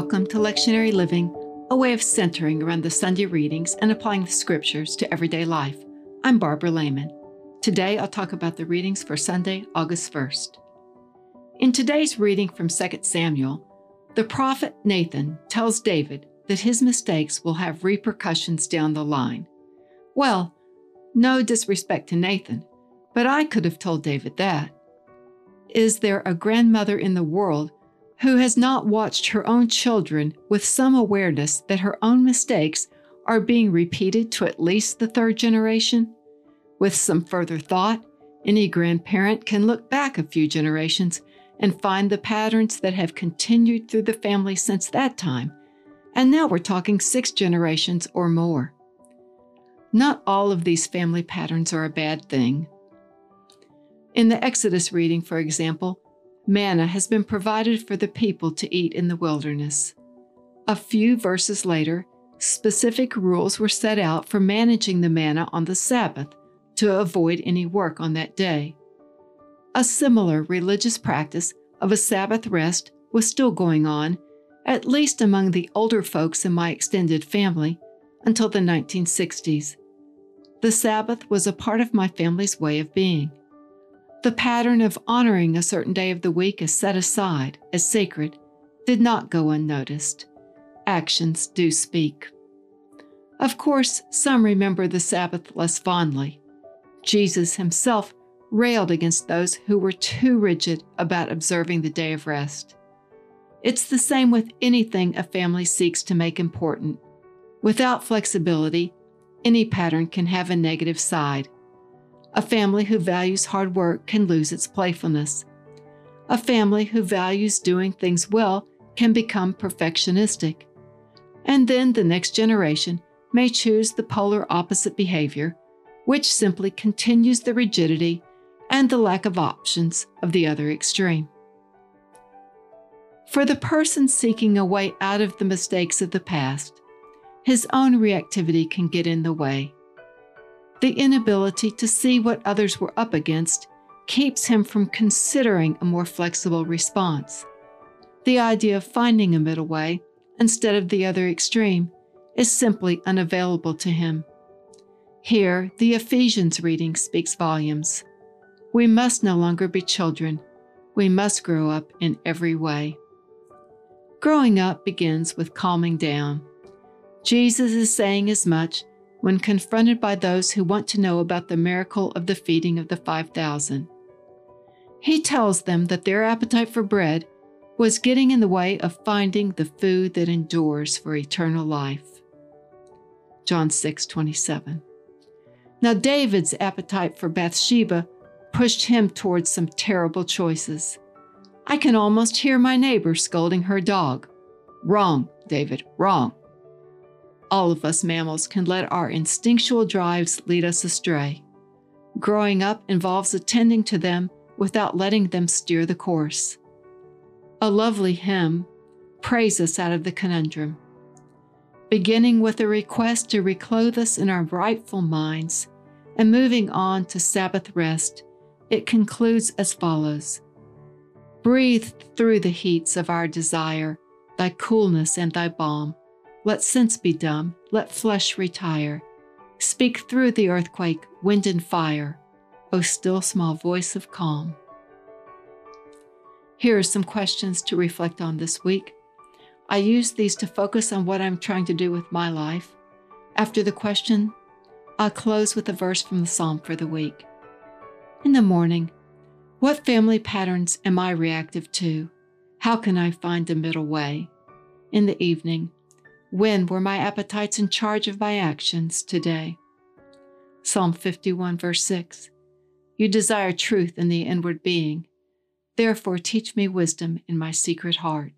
Welcome to Lectionary Living, a way of centering around the Sunday readings and applying the scriptures to everyday life. I'm Barbara Lehman. Today I'll talk about the readings for Sunday, August 1st. In today's reading from 2 Samuel, the prophet Nathan tells David that his mistakes will have repercussions down the line. Well, no disrespect to Nathan, but I could have told David that. Is there a grandmother in the world who has not watched her own children with some awareness that her own mistakes are being repeated to at least the third generation? With some further thought, any grandparent can look back a few generations and find the patterns that have continued through the family since that time. And now we're talking six generations or more. Not all of these family patterns are a bad thing. In the Exodus reading, for example, Manna has been provided for the people to eat in the wilderness. A few verses later, specific rules were set out for managing the manna on the Sabbath to avoid any work on that day. A similar religious practice of a Sabbath rest was still going on, at least among the older folks in my extended family, until the 1960s. The Sabbath was a part of my family's way of being. The pattern of honoring a certain day of the week as set aside as sacred did not go unnoticed. Actions do speak. Of course, some remember the Sabbath less fondly. Jesus himself railed against those who were too rigid about observing the day of rest. It's the same with anything a family seeks to make important. Without flexibility, any pattern can have a negative side. A family who values hard work can lose its playfulness. A family who values doing things well can become perfectionistic. And then the next generation may choose the polar opposite behavior, which simply continues the rigidity and the lack of options of the other extreme. For the person seeking a way out of the mistakes of the past, his own reactivity can get in the way. The inability to see what others were up against keeps him from considering a more flexible response. The idea of finding a middle way instead of the other extreme is simply unavailable to him. Here, the Ephesians reading speaks volumes. We must no longer be children. We must grow up in every way. Growing up begins with calming down. Jesus is saying as much when confronted by those who want to know about the miracle of the feeding of the 5,000. He tells them that their appetite for bread was getting in the way of finding the food that endures for eternal life. John 6:27. Now David's appetite for Bathsheba pushed him towards some terrible choices. I can almost hear my neighbor scolding her dog. Wrong, David, wrong. All of us mammals can let our instinctual drives lead us astray. Growing up involves attending to them without letting them steer the course. A lovely hymn prays us out of the conundrum. Beginning with a request to reclothe us in our rightful minds and moving on to Sabbath rest, it concludes as follows Breathe through the heats of our desire, thy coolness and thy balm let sense be dumb, let flesh retire. Speak through the earthquake, wind and fire, O still small voice of calm. Here are some questions to reflect on this week. I use these to focus on what I'm trying to do with my life. After the question, I'll close with a verse from the psalm for the week. In the morning, what family patterns am I reactive to? How can I find a middle way? In the evening, when were my appetites in charge of my actions today? Psalm 51, verse 6. You desire truth in the inward being. Therefore, teach me wisdom in my secret heart.